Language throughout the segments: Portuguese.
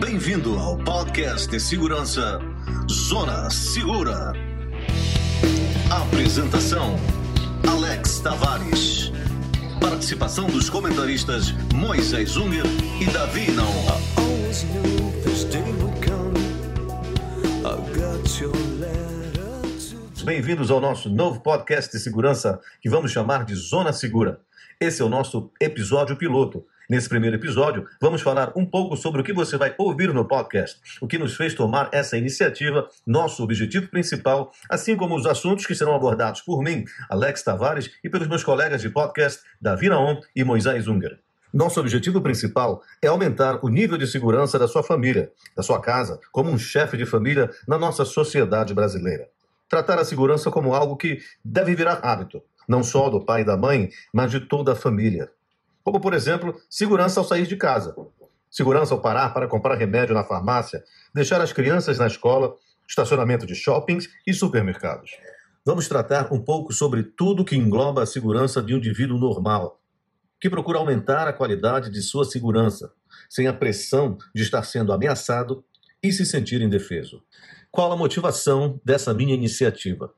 Bem-vindo ao podcast de segurança Zona Segura. Apresentação: Alex Tavares. Participação dos comentaristas Moisés Unger e Davi Nauma. Bem-vindos ao nosso novo podcast de segurança que vamos chamar de Zona Segura. Esse é o nosso episódio piloto. Nesse primeiro episódio, vamos falar um pouco sobre o que você vai ouvir no podcast, o que nos fez tomar essa iniciativa, nosso objetivo principal, assim como os assuntos que serão abordados por mim, Alex Tavares, e pelos meus colegas de podcast, Davi Naon e Moisés Unger. Nosso objetivo principal é aumentar o nível de segurança da sua família, da sua casa, como um chefe de família na nossa sociedade brasileira. Tratar a segurança como algo que deve virar hábito, não só do pai e da mãe, mas de toda a família. Como, por exemplo, segurança ao sair de casa, segurança ao parar para comprar remédio na farmácia, deixar as crianças na escola, estacionamento de shoppings e supermercados. Vamos tratar um pouco sobre tudo que engloba a segurança de um indivíduo normal, que procura aumentar a qualidade de sua segurança, sem a pressão de estar sendo ameaçado e se sentir indefeso. Qual a motivação dessa minha iniciativa?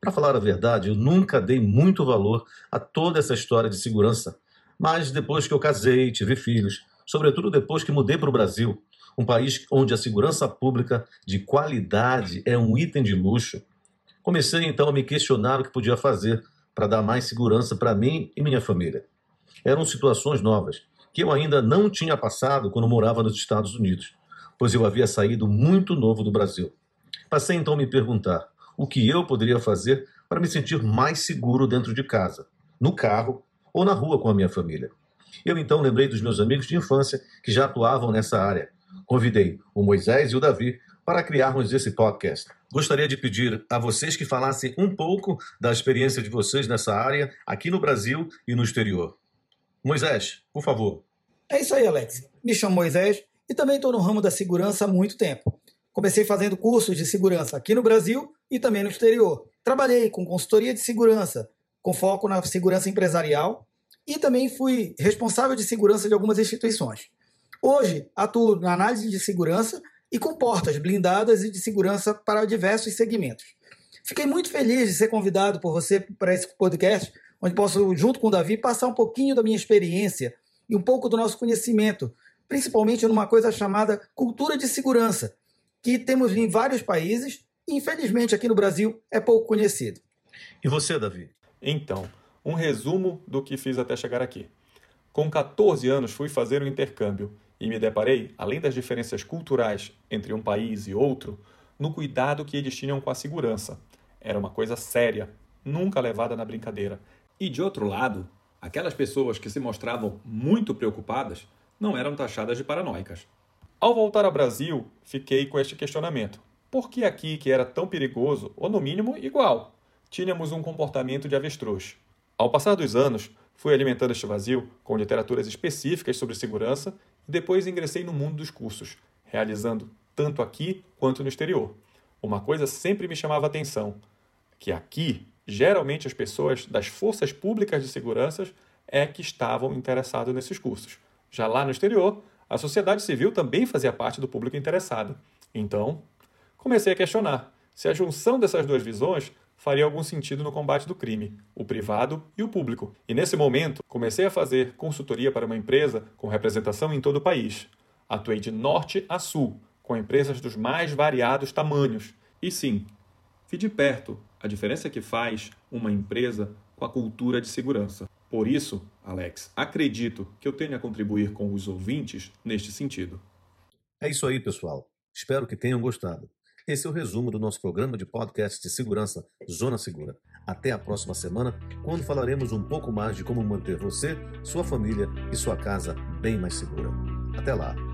Para falar a verdade, eu nunca dei muito valor a toda essa história de segurança, mas depois que eu casei, tive filhos, sobretudo depois que mudei para o Brasil, um país onde a segurança pública de qualidade é um item de luxo, comecei então a me questionar o que podia fazer para dar mais segurança para mim e minha família. Eram situações novas que eu ainda não tinha passado quando morava nos Estados Unidos, pois eu havia saído muito novo do Brasil. Passei então a me perguntar o que eu poderia fazer para me sentir mais seguro dentro de casa, no carro ou na rua com a minha família. Eu então lembrei dos meus amigos de infância que já atuavam nessa área. Convidei o Moisés e o Davi para criarmos esse podcast. Gostaria de pedir a vocês que falassem um pouco da experiência de vocês nessa área, aqui no Brasil e no exterior. Moisés, por favor. É isso aí, Alex. Me chamo Moisés e também estou no ramo da segurança há muito tempo. Comecei fazendo cursos de segurança aqui no Brasil e também no exterior. Trabalhei com consultoria de segurança, com foco na segurança empresarial e também fui responsável de segurança de algumas instituições. Hoje, atuo na análise de segurança e com portas blindadas e de segurança para diversos segmentos. Fiquei muito feliz de ser convidado por você para esse podcast, onde posso, junto com o Davi, passar um pouquinho da minha experiência e um pouco do nosso conhecimento, principalmente numa coisa chamada cultura de segurança, que temos em vários países e, infelizmente, aqui no Brasil é pouco conhecido. E você, Davi? Então, um resumo do que fiz até chegar aqui. Com 14 anos fui fazer um intercâmbio e me deparei, além das diferenças culturais entre um país e outro, no cuidado que eles tinham com a segurança. Era uma coisa séria, nunca levada na brincadeira. E de outro lado, aquelas pessoas que se mostravam muito preocupadas não eram taxadas de paranoicas. Ao voltar ao Brasil, fiquei com este questionamento. Por que aqui, que era tão perigoso, ou no mínimo igual, tínhamos um comportamento de avestruz? Ao passar dos anos, fui alimentando este vazio com literaturas específicas sobre segurança e depois ingressei no mundo dos cursos, realizando tanto aqui quanto no exterior. Uma coisa sempre me chamava a atenção, que aqui, geralmente as pessoas das forças públicas de segurança é que estavam interessadas nesses cursos. Já lá no exterior, a sociedade civil também fazia parte do público interessado. Então, comecei a questionar se a junção dessas duas visões faria algum sentido no combate do crime, o privado e o público. E nesse momento, comecei a fazer consultoria para uma empresa com representação em todo o país. Atuei de norte a sul, com empresas dos mais variados tamanhos. E sim, vi de perto a diferença que faz uma empresa com a cultura de segurança. Por isso, Alex, acredito que eu tenha a contribuir com os ouvintes neste sentido. É isso aí, pessoal. Espero que tenham gostado. Esse é o resumo do nosso programa de podcast de segurança Zona Segura. Até a próxima semana, quando falaremos um pouco mais de como manter você, sua família e sua casa bem mais segura. Até lá!